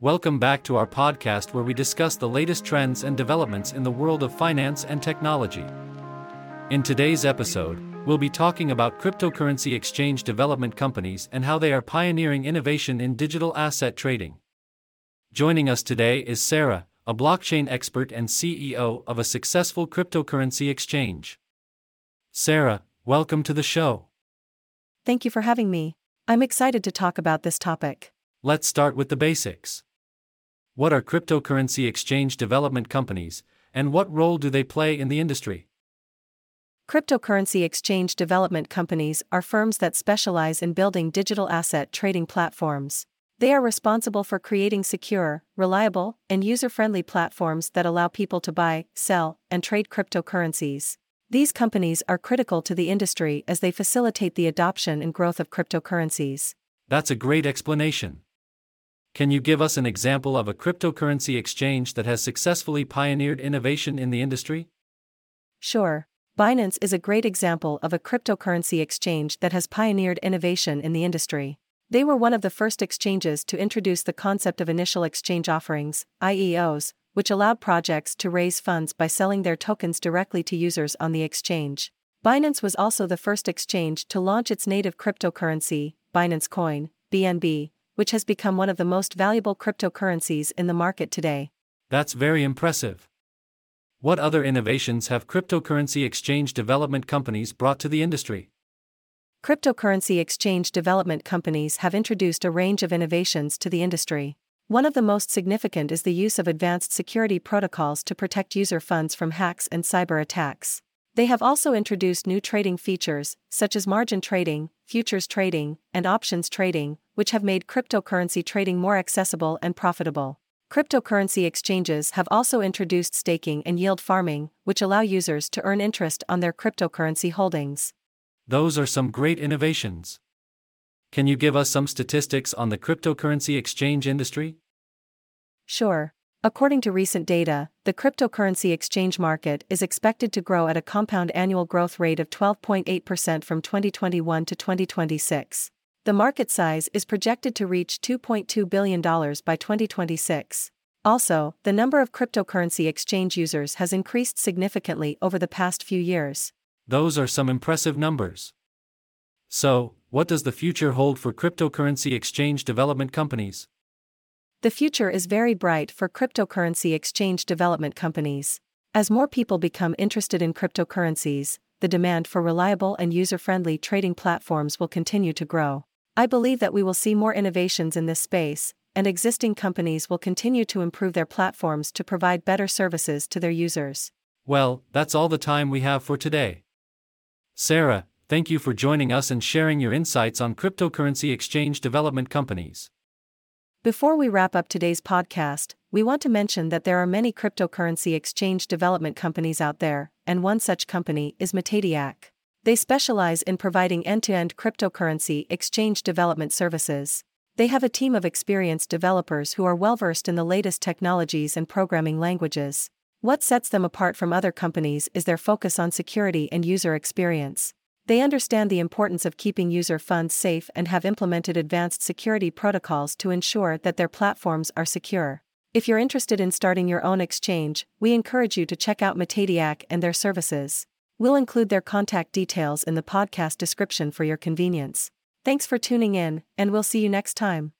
Welcome back to our podcast where we discuss the latest trends and developments in the world of finance and technology. In today's episode, we'll be talking about cryptocurrency exchange development companies and how they are pioneering innovation in digital asset trading. Joining us today is Sarah, a blockchain expert and CEO of a successful cryptocurrency exchange. Sarah, welcome to the show. Thank you for having me. I'm excited to talk about this topic. Let's start with the basics. What are cryptocurrency exchange development companies, and what role do they play in the industry? Cryptocurrency exchange development companies are firms that specialize in building digital asset trading platforms. They are responsible for creating secure, reliable, and user friendly platforms that allow people to buy, sell, and trade cryptocurrencies. These companies are critical to the industry as they facilitate the adoption and growth of cryptocurrencies. That's a great explanation. Can you give us an example of a cryptocurrency exchange that has successfully pioneered innovation in the industry? Sure. Binance is a great example of a cryptocurrency exchange that has pioneered innovation in the industry. They were one of the first exchanges to introduce the concept of initial exchange offerings, IEOs, which allowed projects to raise funds by selling their tokens directly to users on the exchange. Binance was also the first exchange to launch its native cryptocurrency, Binance Coin, BNB, which has become one of the most valuable cryptocurrencies in the market today. That's very impressive. What other innovations have cryptocurrency exchange development companies brought to the industry? Cryptocurrency exchange development companies have introduced a range of innovations to the industry. One of the most significant is the use of advanced security protocols to protect user funds from hacks and cyber attacks. They have also introduced new trading features, such as margin trading, futures trading, and options trading, which have made cryptocurrency trading more accessible and profitable. Cryptocurrency exchanges have also introduced staking and yield farming, which allow users to earn interest on their cryptocurrency holdings. Those are some great innovations. Can you give us some statistics on the cryptocurrency exchange industry? Sure. According to recent data, the cryptocurrency exchange market is expected to grow at a compound annual growth rate of 12.8% from 2021 to 2026. The market size is projected to reach $2.2 billion by 2026. Also, the number of cryptocurrency exchange users has increased significantly over the past few years. Those are some impressive numbers. So, what does the future hold for cryptocurrency exchange development companies? The future is very bright for cryptocurrency exchange development companies. As more people become interested in cryptocurrencies, the demand for reliable and user friendly trading platforms will continue to grow. I believe that we will see more innovations in this space, and existing companies will continue to improve their platforms to provide better services to their users. Well, that's all the time we have for today. Sarah, Thank you for joining us and sharing your insights on cryptocurrency exchange development companies. Before we wrap up today's podcast, we want to mention that there are many cryptocurrency exchange development companies out there, and one such company is Metadiac. They specialize in providing end to end cryptocurrency exchange development services. They have a team of experienced developers who are well versed in the latest technologies and programming languages. What sets them apart from other companies is their focus on security and user experience. They understand the importance of keeping user funds safe and have implemented advanced security protocols to ensure that their platforms are secure. If you're interested in starting your own exchange, we encourage you to check out Metadiac and their services. We'll include their contact details in the podcast description for your convenience. Thanks for tuning in, and we'll see you next time.